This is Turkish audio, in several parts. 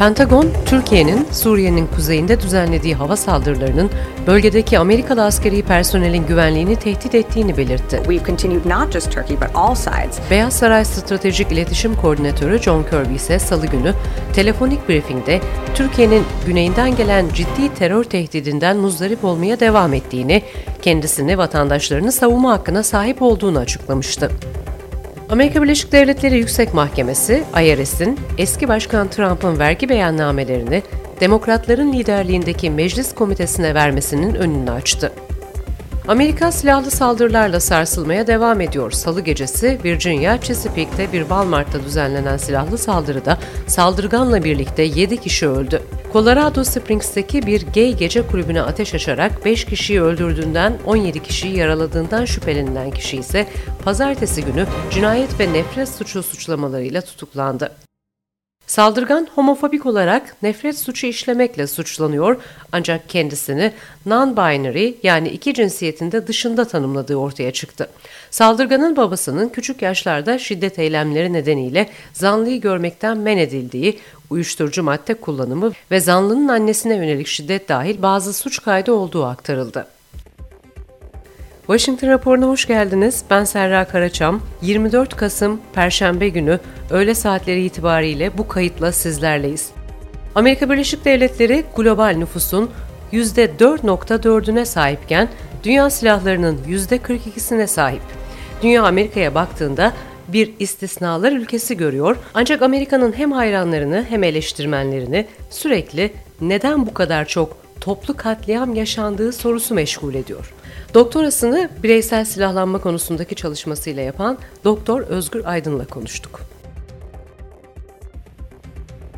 Pentagon, Türkiye'nin Suriye'nin kuzeyinde düzenlediği hava saldırılarının bölgedeki Amerikalı askeri personelin güvenliğini tehdit ettiğini belirtti. Turkey but all sides. Beyaz Saray Stratejik İletişim Koordinatörü John Kirby ise salı günü telefonik briefingde Türkiye'nin güneyinden gelen ciddi terör tehdidinden muzdarip olmaya devam ettiğini, kendisini vatandaşlarını savunma hakkına sahip olduğunu açıklamıştı. Amerika Birleşik Devletleri Yüksek Mahkemesi, IRS'in eski Başkan Trump'ın vergi beyannamelerini Demokratların liderliğindeki Meclis Komitesi'ne vermesinin önünü açtı. Amerika silahlı saldırılarla sarsılmaya devam ediyor. Salı gecesi Virginia, Chesapeake'te bir Walmart'ta düzenlenen silahlı saldırıda saldırganla birlikte 7 kişi öldü. Colorado Springs'teki bir gay gece kulübüne ateş açarak 5 kişiyi öldürdüğünden 17 kişiyi yaraladığından şüphelenilen kişi ise pazartesi günü cinayet ve nefret suçu suçlamalarıyla tutuklandı. Saldırgan homofobik olarak nefret suçu işlemekle suçlanıyor ancak kendisini non-binary yani iki cinsiyetinde dışında tanımladığı ortaya çıktı. Saldırganın babasının küçük yaşlarda şiddet eylemleri nedeniyle zanlıyı görmekten men edildiği, uyuşturucu madde kullanımı ve zanlının annesine yönelik şiddet dahil bazı suç kaydı olduğu aktarıldı. Washington raporuna hoş geldiniz. Ben Serra Karaçam. 24 Kasım Perşembe günü öğle saatleri itibariyle bu kayıtla sizlerleyiz. Amerika Birleşik Devletleri global nüfusun %4.4'üne sahipken dünya silahlarının %42'sine sahip. Dünya Amerika'ya baktığında bir istisnalar ülkesi görüyor ancak Amerika'nın hem hayranlarını hem eleştirmenlerini sürekli neden bu kadar çok toplu katliam yaşandığı sorusu meşgul ediyor. Doktorasını bireysel silahlanma konusundaki çalışmasıyla yapan Doktor Özgür Aydın'la konuştuk.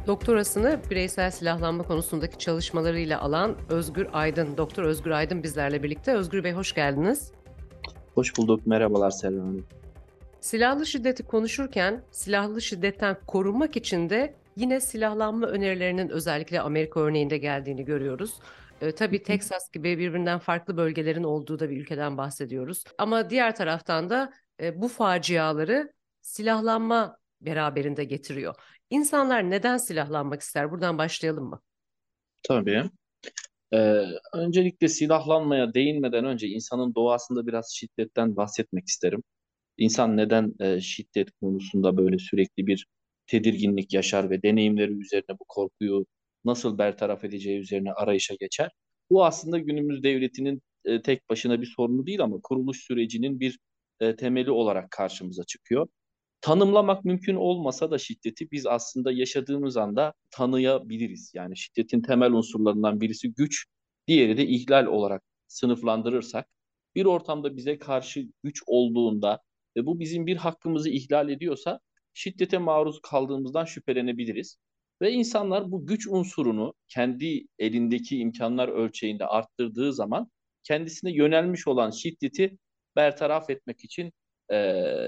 Doktorasını bireysel silahlanma konusundaki çalışmalarıyla alan Özgür Aydın, Doktor Özgür Aydın bizlerle birlikte. Özgür Bey hoş geldiniz. Hoş bulduk. Merhabalar Selvi Hanım. Silahlı şiddeti konuşurken silahlı şiddetten korunmak için de yine silahlanma önerilerinin özellikle Amerika örneğinde geldiğini görüyoruz. E, tabii Texas gibi birbirinden farklı bölgelerin olduğu da bir ülkeden bahsediyoruz. Ama diğer taraftan da e, bu faciaları silahlanma beraberinde getiriyor. İnsanlar neden silahlanmak ister? Buradan başlayalım mı? Tabii. Ee, öncelikle silahlanmaya değinmeden önce insanın doğasında biraz şiddetten bahsetmek isterim. İnsan neden e, şiddet konusunda böyle sürekli bir tedirginlik yaşar ve deneyimleri üzerine bu korkuyu nasıl bertaraf edeceği üzerine arayışa geçer. Bu aslında günümüz devletinin e, tek başına bir sorunu değil ama kuruluş sürecinin bir e, temeli olarak karşımıza çıkıyor. Tanımlamak mümkün olmasa da şiddeti biz aslında yaşadığımız anda tanıyabiliriz. Yani şiddetin temel unsurlarından birisi güç, diğeri de ihlal olarak sınıflandırırsak bir ortamda bize karşı güç olduğunda ve bu bizim bir hakkımızı ihlal ediyorsa şiddete maruz kaldığımızdan şüphelenebiliriz. Ve insanlar bu güç unsurunu kendi elindeki imkanlar ölçeğinde arttırdığı zaman kendisine yönelmiş olan şiddeti bertaraf etmek için e,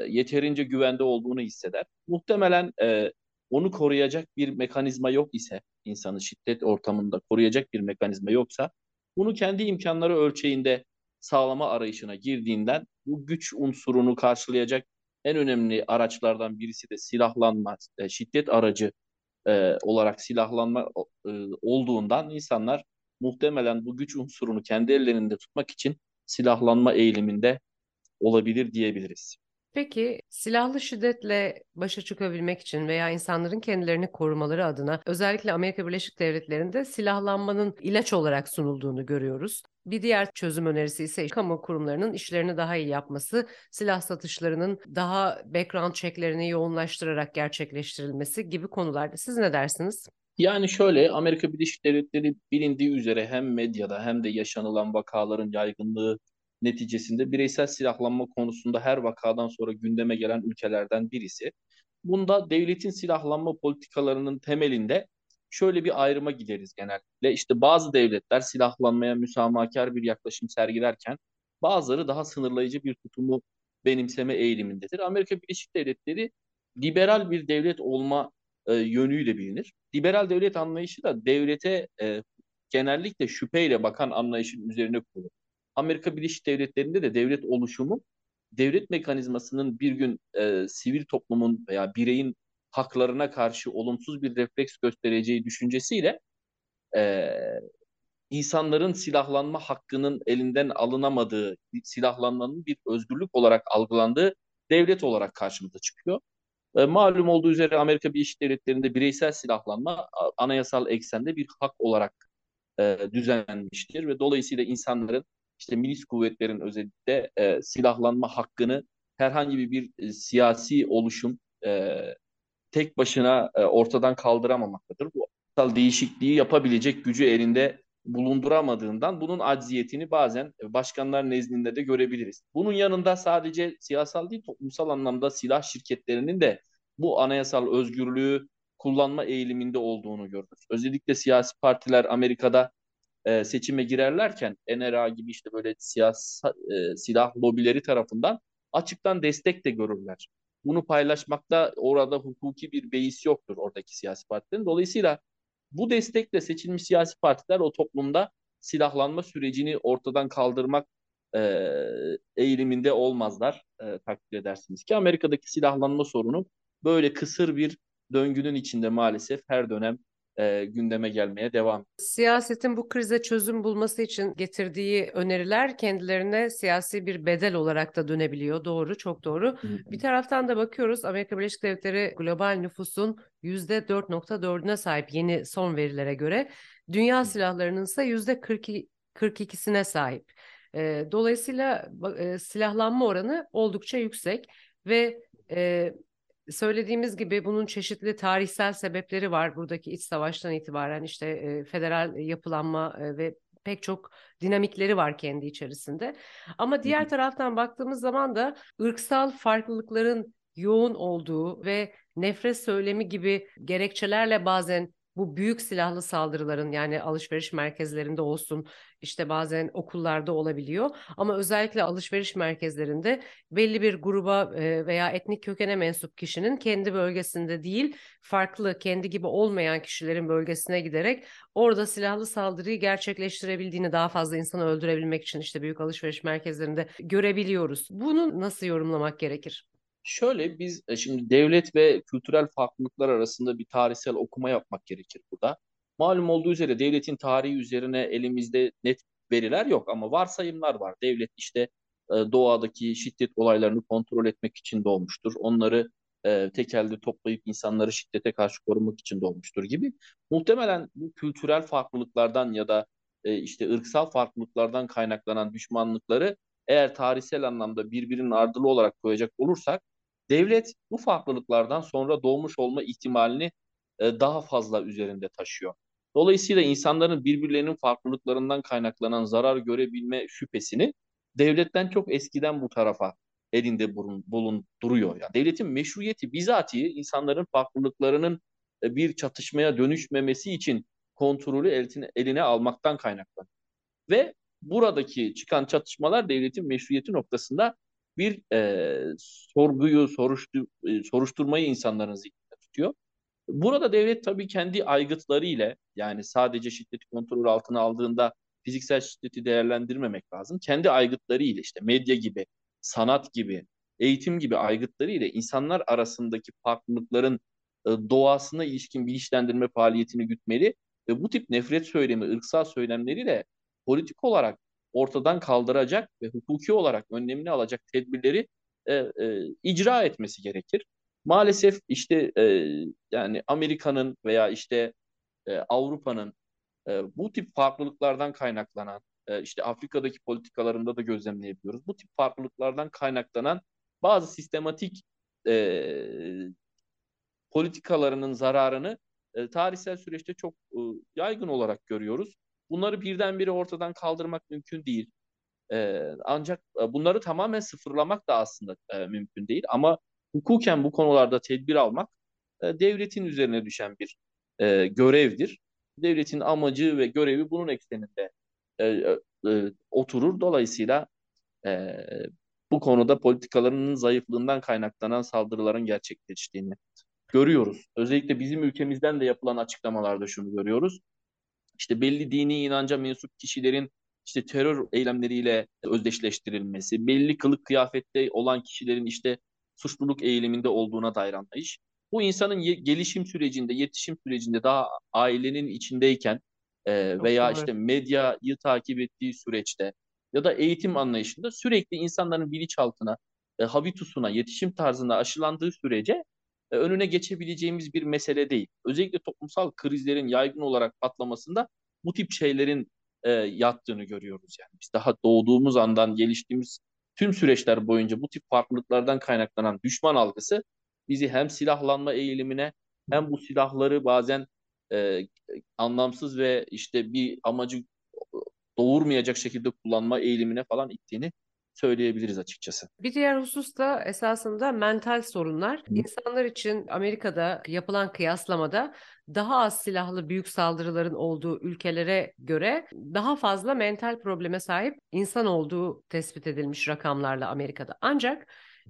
yeterince güvende olduğunu hisseder. Muhtemelen e, onu koruyacak bir mekanizma yok ise, insanı şiddet ortamında koruyacak bir mekanizma yoksa, bunu kendi imkanları ölçeğinde sağlama arayışına girdiğinden bu güç unsurunu karşılayacak en önemli araçlardan birisi de silahlanma, e, şiddet aracı e, olarak silahlanma e, olduğundan insanlar muhtemelen bu güç unsurunu kendi ellerinde tutmak için silahlanma eğiliminde olabilir diyebiliriz. Peki silahlı şiddetle başa çıkabilmek için veya insanların kendilerini korumaları adına özellikle Amerika Birleşik Devletleri'nde silahlanmanın ilaç olarak sunulduğunu görüyoruz. Bir diğer çözüm önerisi ise kamu kurumlarının işlerini daha iyi yapması, silah satışlarının daha background checklerini yoğunlaştırarak gerçekleştirilmesi gibi konularda. Siz ne dersiniz? Yani şöyle Amerika Birleşik Devletleri bilindiği üzere hem medyada hem de yaşanılan vakaların yaygınlığı neticesinde bireysel silahlanma konusunda her vakadan sonra gündeme gelen ülkelerden birisi. Bunda devletin silahlanma politikalarının temelinde şöyle bir ayrıma gideriz genellikle. İşte bazı devletler silahlanmaya müsamahakar bir yaklaşım sergilerken bazıları daha sınırlayıcı bir tutumu benimseme eğilimindedir. Amerika Birleşik Devletleri liberal bir devlet olma e, yönüyle bilinir. Liberal devlet anlayışı da devlete e, genellikle şüpheyle bakan anlayışın üzerine kurulur. Amerika Birleşik Devletleri'nde de devlet oluşumu devlet mekanizmasının bir gün e, sivil toplumun veya bireyin haklarına karşı olumsuz bir refleks göstereceği düşüncesiyle e, insanların silahlanma hakkının elinden alınamadığı, silahlanmanın bir özgürlük olarak algılandığı devlet olarak karşımıza çıkıyor. E, malum olduğu üzere Amerika Birleşik Devletleri'nde bireysel silahlanma anayasal eksende bir hak olarak e, düzenlenmiştir ve dolayısıyla insanların işte milis kuvvetlerin özellikle e, silahlanma hakkını herhangi bir, bir e, siyasi oluşum e, tek başına e, ortadan kaldıramamaktadır. Bu değişikliği yapabilecek gücü elinde bulunduramadığından bunun acziyetini bazen başkanlar nezdinde de görebiliriz. Bunun yanında sadece siyasal değil toplumsal anlamda silah şirketlerinin de bu anayasal özgürlüğü kullanma eğiliminde olduğunu görürüz. Özellikle siyasi partiler Amerika'da e, seçime girerlerken NRA gibi işte böyle siyasi e, silah lobileri tarafından açıktan destek de görürler. Bunu paylaşmakta orada hukuki bir beis yoktur oradaki siyasi partilerin. Dolayısıyla bu destekle seçilmiş siyasi partiler o toplumda silahlanma sürecini ortadan kaldırmak e, eğiliminde olmazlar e, takdir edersiniz ki Amerika'daki silahlanma sorunu böyle kısır bir döngünün içinde maalesef her dönem e, gündeme gelmeye devam. Siyasetin bu krize çözüm bulması için getirdiği öneriler kendilerine siyasi bir bedel olarak da dönebiliyor. Doğru, çok doğru. Bir taraftan da bakıyoruz Amerika Birleşik Devletleri global nüfusun %4.4'üne sahip yeni son verilere göre. Dünya silahlarının ise %42'sine sahip. E, dolayısıyla e, silahlanma oranı oldukça yüksek ve e, söylediğimiz gibi bunun çeşitli tarihsel sebepleri var. Buradaki iç savaştan itibaren işte e, federal yapılanma e, ve pek çok dinamikleri var kendi içerisinde. Ama diğer taraftan baktığımız zaman da ırksal farklılıkların yoğun olduğu ve nefret söylemi gibi gerekçelerle bazen bu büyük silahlı saldırıların yani alışveriş merkezlerinde olsun işte bazen okullarda olabiliyor ama özellikle alışveriş merkezlerinde belli bir gruba veya etnik kökene mensup kişinin kendi bölgesinde değil farklı kendi gibi olmayan kişilerin bölgesine giderek orada silahlı saldırıyı gerçekleştirebildiğini daha fazla insanı öldürebilmek için işte büyük alışveriş merkezlerinde görebiliyoruz. Bunu nasıl yorumlamak gerekir? Şöyle biz e, şimdi devlet ve kültürel farklılıklar arasında bir tarihsel okuma yapmak gerekir burada. Malum olduğu üzere devletin tarihi üzerine elimizde net veriler yok ama varsayımlar var. Devlet işte e, doğadaki şiddet olaylarını kontrol etmek için doğmuştur. Onları e, tek elde toplayıp insanları şiddete karşı korumak için doğmuştur gibi. Muhtemelen bu kültürel farklılıklardan ya da işte ırksal farklılıklardan kaynaklanan düşmanlıkları eğer tarihsel anlamda birbirinin ardılı olarak koyacak olursak devlet bu farklılıklardan sonra doğmuş olma ihtimalini e, daha fazla üzerinde taşıyor. Dolayısıyla insanların birbirlerinin farklılıklarından kaynaklanan zarar görebilme şüphesini devletten çok eskiden bu tarafa elinde bulun, bulunduruyor. Yani devletin meşruiyeti bizatihi insanların farklılıklarının e, bir çatışmaya dönüşmemesi için kontrolü eline, eline almaktan kaynaklanıyor. Ve buradaki çıkan çatışmalar devletin meşruiyeti noktasında bir e, sorguyu, soruştur, e, soruşturmayı insanların zihninde tutuyor. Burada devlet tabii kendi aygıtları ile yani sadece şiddeti kontrol altına aldığında fiziksel şiddeti değerlendirmemek lazım. Kendi aygıtları ile işte medya gibi, sanat gibi, eğitim gibi aygıtları ile insanlar arasındaki farklılıkların e, doğasına ilişkin bilinçlendirme faaliyetini gütmeli ve bu tip nefret söylemi, ırksal söylemleriyle politik olarak ortadan kaldıracak ve hukuki olarak önlemini alacak tedbirleri e, e, icra etmesi gerekir. Maalesef işte e, yani Amerika'nın veya işte e, Avrupa'nın e, bu tip farklılıklardan kaynaklanan e, işte Afrika'daki politikalarında da gözlemleyebiliyoruz. Bu tip farklılıklardan kaynaklanan bazı sistematik e, politikalarının zararını e, tarihsel süreçte çok e, yaygın olarak görüyoruz. Bunları birdenbire ortadan kaldırmak mümkün değil. E, ancak bunları tamamen sıfırlamak da aslında e, mümkün değil. Ama hukuken bu konularda tedbir almak e, devletin üzerine düşen bir e, görevdir. Devletin amacı ve görevi bunun ekseninde e, e, e oturur. Dolayısıyla e, bu konuda politikalarının zayıflığından kaynaklanan saldırıların gerçekleştiğini görüyoruz. Özellikle bizim ülkemizden de yapılan açıklamalarda şunu görüyoruz işte belli dini inanca mensup kişilerin işte terör eylemleriyle özdeşleştirilmesi, belli kılık kıyafette olan kişilerin işte suçluluk eğiliminde olduğuna dair anlayış. Bu insanın ye- gelişim sürecinde, yetişim sürecinde daha ailenin içindeyken e, veya işte medyayı takip ettiği süreçte ya da eğitim anlayışında sürekli insanların bilinçaltına, e, habitusuna, yetişim tarzına aşılandığı sürece önüne geçebileceğimiz bir mesele değil. Özellikle toplumsal krizlerin yaygın olarak patlamasında bu tip şeylerin e, yattığını görüyoruz yani. Biz daha doğduğumuz andan geliştiğimiz tüm süreçler boyunca bu tip farklılıklardan kaynaklanan düşman algısı bizi hem silahlanma eğilimine hem bu silahları bazen e, anlamsız ve işte bir amacı doğurmayacak şekilde kullanma eğilimine falan ittiğini söyleyebiliriz açıkçası. Bir diğer husus da esasında mental sorunlar. İnsanlar için Amerika'da yapılan kıyaslamada daha az silahlı büyük saldırıların olduğu ülkelere göre daha fazla mental probleme sahip insan olduğu tespit edilmiş rakamlarla Amerika'da. Ancak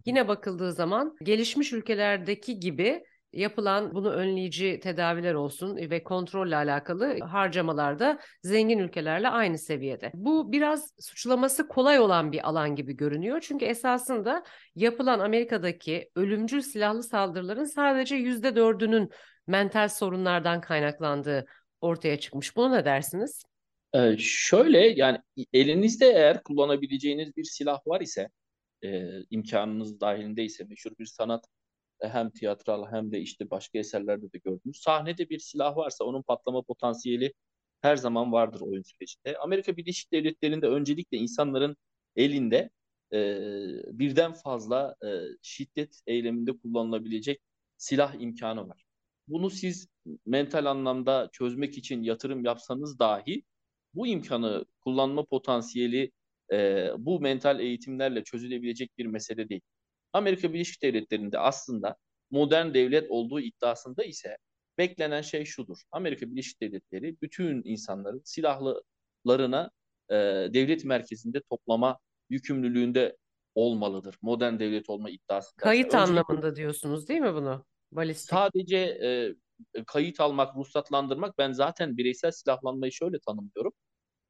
yine bakıldığı zaman gelişmiş ülkelerdeki gibi yapılan bunu önleyici tedaviler olsun ve kontrolle alakalı harcamalar da zengin ülkelerle aynı seviyede. Bu biraz suçlaması kolay olan bir alan gibi görünüyor. Çünkü esasında yapılan Amerika'daki ölümcül silahlı saldırıların sadece yüzde dördünün mental sorunlardan kaynaklandığı ortaya çıkmış. Buna ne dersiniz? Ee, şöyle yani elinizde eğer kullanabileceğiniz bir silah var ise e, imkanınız dahilindeyse meşhur bir sanat e, hem tiyatral hem de işte başka eserlerde de gördüğümüz sahnede bir silah varsa onun patlama potansiyeli her zaman vardır oyun sürecinde. Amerika Birleşik Devletleri'nde öncelikle insanların elinde e, birden fazla e, şiddet eyleminde kullanılabilecek silah imkanı var. Bunu siz mental anlamda çözmek için yatırım yapsanız dahi bu imkanı kullanma potansiyeli e, bu mental eğitimlerle çözülebilecek bir mesele değil. Amerika Birleşik Devletleri'nde aslında modern devlet olduğu iddiasında ise beklenen şey şudur. Amerika Birleşik Devletleri bütün insanların silahlarına e, devlet merkezinde toplama yükümlülüğünde olmalıdır. Modern devlet olma iddiasında. Kayıt anlamında diyorsunuz değil mi bunu? Balistik. Sadece e, kayıt almak, ruhsatlandırmak ben zaten bireysel silahlanmayı şöyle tanımlıyorum.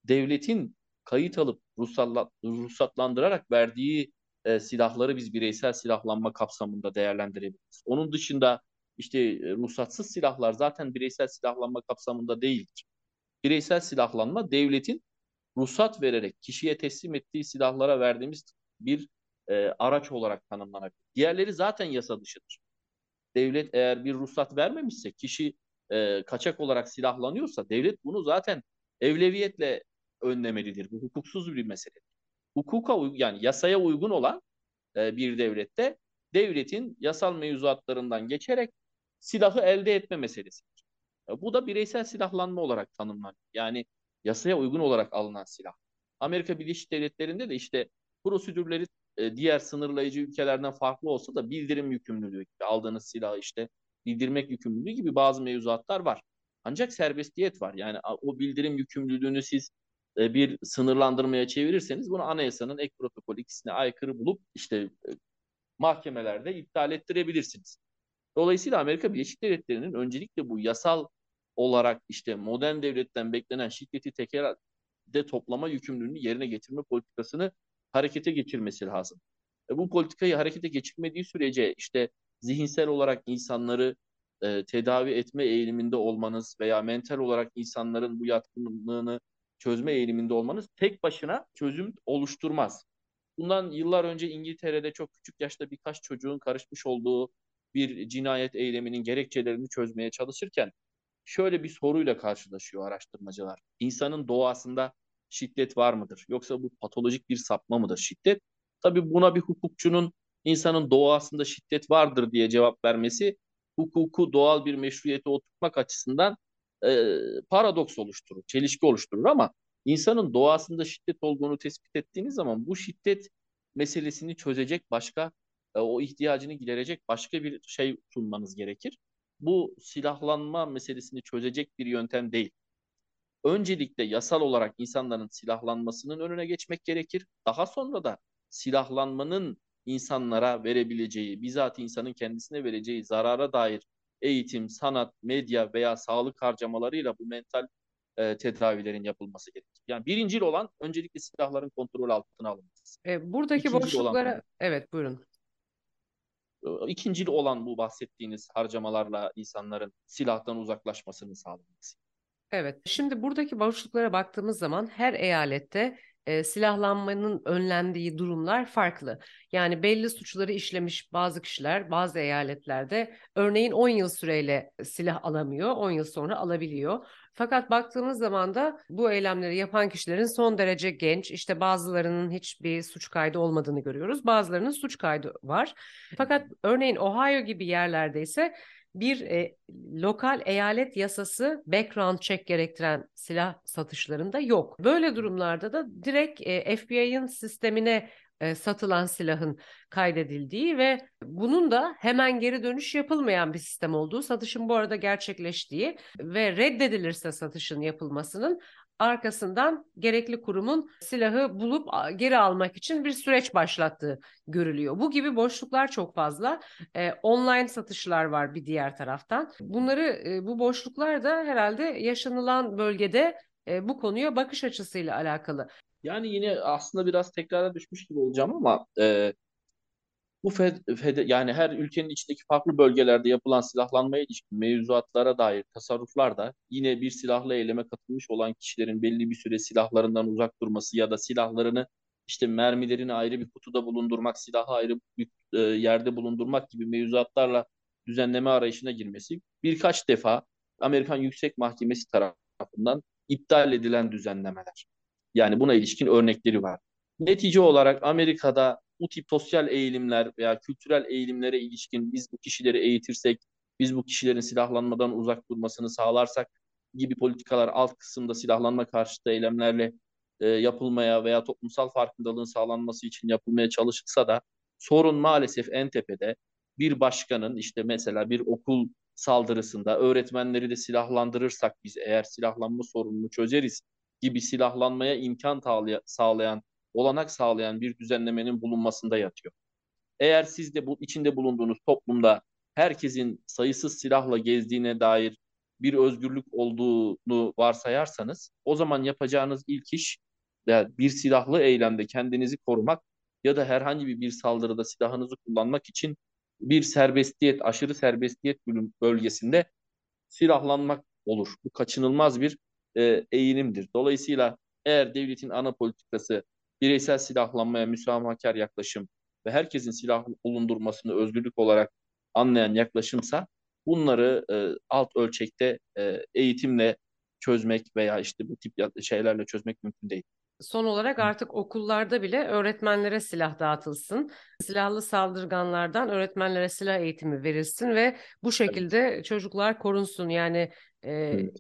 Devletin kayıt alıp ruhsatla, ruhsatlandırarak verdiği e, silahları biz bireysel silahlanma kapsamında değerlendirebiliriz. Onun dışında işte e, ruhsatsız silahlar zaten bireysel silahlanma kapsamında değildir. Bireysel silahlanma devletin ruhsat vererek kişiye teslim ettiği silahlara verdiğimiz bir e, araç olarak tanımlanabilir. Diğerleri zaten yasa dışıdır. Devlet eğer bir ruhsat vermemişse, kişi e, kaçak olarak silahlanıyorsa devlet bunu zaten evleviyetle önlemelidir. Bu hukuksuz bir mesele. Hukuka yani yasaya uygun olan e, bir devlette devletin yasal mevzuatlarından geçerek silahı elde etme meselesidir. E, bu da bireysel silahlanma olarak tanımlanıyor. Yani yasaya uygun olarak alınan silah. Amerika Birleşik Devletleri'nde de işte prosedürleri e, diğer sınırlayıcı ülkelerden farklı olsa da bildirim yükümlülüğü gibi aldığınız silahı işte bildirmek yükümlülüğü gibi bazı mevzuatlar var. Ancak serbestiyet var. Yani o bildirim yükümlülüğünü siz e, bir sınırlandırmaya çevirirseniz bunu anayasanın ek protokol ikisine aykırı bulup işte e, mahkemelerde iptal ettirebilirsiniz. Dolayısıyla Amerika Birleşik Devletleri'nin öncelikle bu yasal olarak işte modern devletten beklenen şiddeti tekerde toplama yükümlülüğünü yerine getirme politikasını harekete geçirmesi lazım. E, bu politikayı harekete geçirmediği sürece işte zihinsel olarak insanları e, tedavi etme eğiliminde olmanız veya mental olarak insanların bu yatkınlığını çözme eğiliminde olmanız tek başına çözüm oluşturmaz. Bundan yıllar önce İngiltere'de çok küçük yaşta birkaç çocuğun karışmış olduğu bir cinayet eyleminin gerekçelerini çözmeye çalışırken şöyle bir soruyla karşılaşıyor araştırmacılar. İnsanın doğasında şiddet var mıdır? Yoksa bu patolojik bir sapma mıdır şiddet? Tabii buna bir hukukçunun insanın doğasında şiddet vardır diye cevap vermesi hukuku doğal bir meşruiyete oturtmak açısından e, paradoks oluşturur, çelişki oluşturur ama insanın doğasında şiddet olduğunu tespit ettiğiniz zaman bu şiddet meselesini çözecek başka, e, o ihtiyacını giderecek başka bir şey sunmanız gerekir. Bu silahlanma meselesini çözecek bir yöntem değil. Öncelikle yasal olarak insanların silahlanmasının önüne geçmek gerekir. Daha sonra da silahlanmanın insanlara verebileceği, bizzat insanın kendisine vereceği zarara dair eğitim, sanat, medya veya sağlık harcamalarıyla bu mental e, tedavilerin yapılması gerekir. Yani birincil olan öncelikle silahların kontrol altına alınması. E, buradaki İkincil boşluklara olan... evet buyurun. ikincil olan bu bahsettiğiniz harcamalarla insanların silahtan uzaklaşmasını sağlaması. Evet, şimdi buradaki boşluklara baktığımız zaman her eyalette e, silahlanmanın önlendiği durumlar farklı. Yani belli suçları işlemiş bazı kişiler bazı eyaletlerde örneğin 10 yıl süreyle silah alamıyor, 10 yıl sonra alabiliyor. Fakat baktığımız zaman da bu eylemleri yapan kişilerin son derece genç, işte bazılarının hiçbir suç kaydı olmadığını görüyoruz. Bazılarının suç kaydı var. Fakat örneğin Ohio gibi yerlerde ise bir e, lokal eyalet yasası background check gerektiren silah satışlarında yok. Böyle durumlarda da direkt e, FBI'ın sistemine e, satılan silahın kaydedildiği ve bunun da hemen geri dönüş yapılmayan bir sistem olduğu, satışın bu arada gerçekleştiği ve reddedilirse satışın yapılmasının arkasından gerekli kurumun silahı bulup geri almak için bir süreç başlattığı görülüyor. Bu gibi boşluklar çok fazla. Ee, online satışlar var bir diğer taraftan. Bunları e, bu boşluklar da herhalde yaşanılan bölgede e, bu konuya bakış açısıyla alakalı. Yani yine aslında biraz tekrara düşmüş gibi olacağım ama e, bu fed, fed, yani her ülkenin içindeki farklı bölgelerde yapılan silahlanmaya ilişkin mevzuatlara dair tasarruflar da yine bir silahlı eyleme katılmış olan kişilerin belli bir süre silahlarından uzak durması ya da silahlarını işte mermilerini ayrı bir kutuda bulundurmak, silahı ayrı bir e, yerde bulundurmak gibi mevzuatlarla düzenleme arayışına girmesi birkaç defa Amerikan Yüksek Mahkemesi tarafından iptal edilen düzenlemeler. Yani buna ilişkin örnekleri var. Netice olarak Amerika'da bu tip sosyal eğilimler veya kültürel eğilimlere ilişkin biz bu kişileri eğitirsek, biz bu kişilerin silahlanmadan uzak durmasını sağlarsak gibi politikalar alt kısımda silahlanma karşıtı eylemlerle e, yapılmaya veya toplumsal farkındalığın sağlanması için yapılmaya çalışılsa da sorun maalesef en tepede bir başkanın işte mesela bir okul saldırısında öğretmenleri de silahlandırırsak biz eğer silahlanma sorununu çözeriz gibi silahlanmaya imkan sağlayan olanak sağlayan bir düzenlemenin bulunmasında yatıyor. Eğer siz de bu içinde bulunduğunuz toplumda herkesin sayısız silahla gezdiğine dair bir özgürlük olduğunu varsayarsanız o zaman yapacağınız ilk iş yani bir silahlı eylemde kendinizi korumak ya da herhangi bir, bir saldırıda silahınızı kullanmak için bir serbestiyet, aşırı serbestiyet bölgesinde silahlanmak olur. Bu kaçınılmaz bir e, eğilimdir. Dolayısıyla eğer devletin ana politikası bireysel silahlanmaya müsamahakar yaklaşım ve herkesin silah bulundurmasını özgürlük olarak anlayan yaklaşımsa bunları e, alt ölçekte e, eğitimle çözmek veya işte bu tip şeylerle çözmek mümkün değil. Son olarak artık okullarda bile öğretmenlere silah dağıtılsın. Silahlı saldırganlardan öğretmenlere silah eğitimi verilsin ve bu şekilde evet. çocuklar korunsun. Yani e, evet.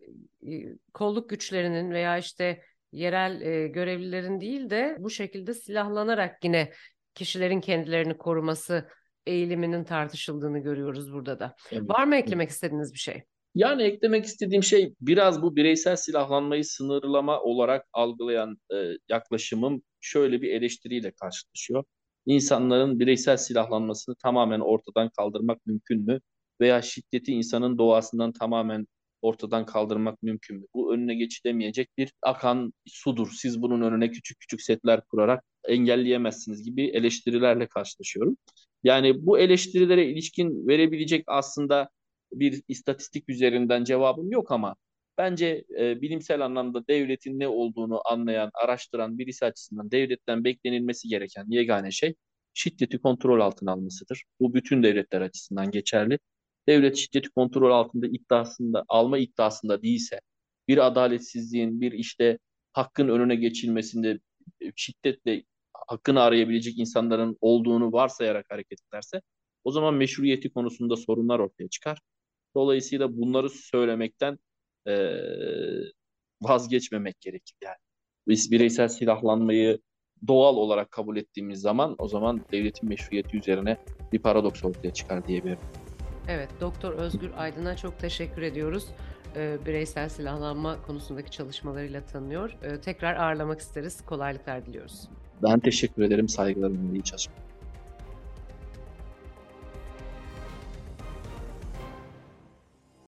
kolluk güçlerinin veya işte yerel e, görevlilerin değil de bu şekilde silahlanarak yine kişilerin kendilerini koruması eğiliminin tartışıldığını görüyoruz burada da. Evet. Var mı eklemek istediğiniz bir şey? Yani eklemek istediğim şey biraz bu bireysel silahlanmayı sınırlama olarak algılayan e, yaklaşımım şöyle bir eleştiriyle karşılaşıyor. İnsanların bireysel silahlanmasını tamamen ortadan kaldırmak mümkün mü? Veya şiddeti insanın doğasından tamamen ortadan kaldırmak mümkün mü? Bu önüne geçilemeyecek bir akan sudur. Siz bunun önüne küçük küçük setler kurarak engelleyemezsiniz gibi eleştirilerle karşılaşıyorum. Yani bu eleştirilere ilişkin verebilecek aslında bir istatistik üzerinden cevabım yok ama bence e, bilimsel anlamda devletin ne olduğunu anlayan, araştıran birisi açısından devletten beklenilmesi gereken yegane şey şiddeti kontrol altına almasıdır. Bu bütün devletler açısından geçerli devlet şiddeti kontrol altında iddiasında alma iddiasında değilse bir adaletsizliğin bir işte hakkın önüne geçilmesinde e, şiddetle hakkını arayabilecek insanların olduğunu varsayarak hareket ederse o zaman meşruiyeti konusunda sorunlar ortaya çıkar. Dolayısıyla bunları söylemekten e, vazgeçmemek gerekir yani. Biz bireysel silahlanmayı doğal olarak kabul ettiğimiz zaman o zaman devletin meşruiyeti üzerine bir paradoks ortaya çıkar diyebilirim. Evet, Doktor Özgür Aydın'a çok teşekkür ediyoruz. Ee, bireysel silahlanma konusundaki çalışmalarıyla tanınıyor. Ee, tekrar ağırlamak isteriz. Kolaylıklar diliyoruz. Ben teşekkür ederim. Saygılarımla iyi çalışmalar.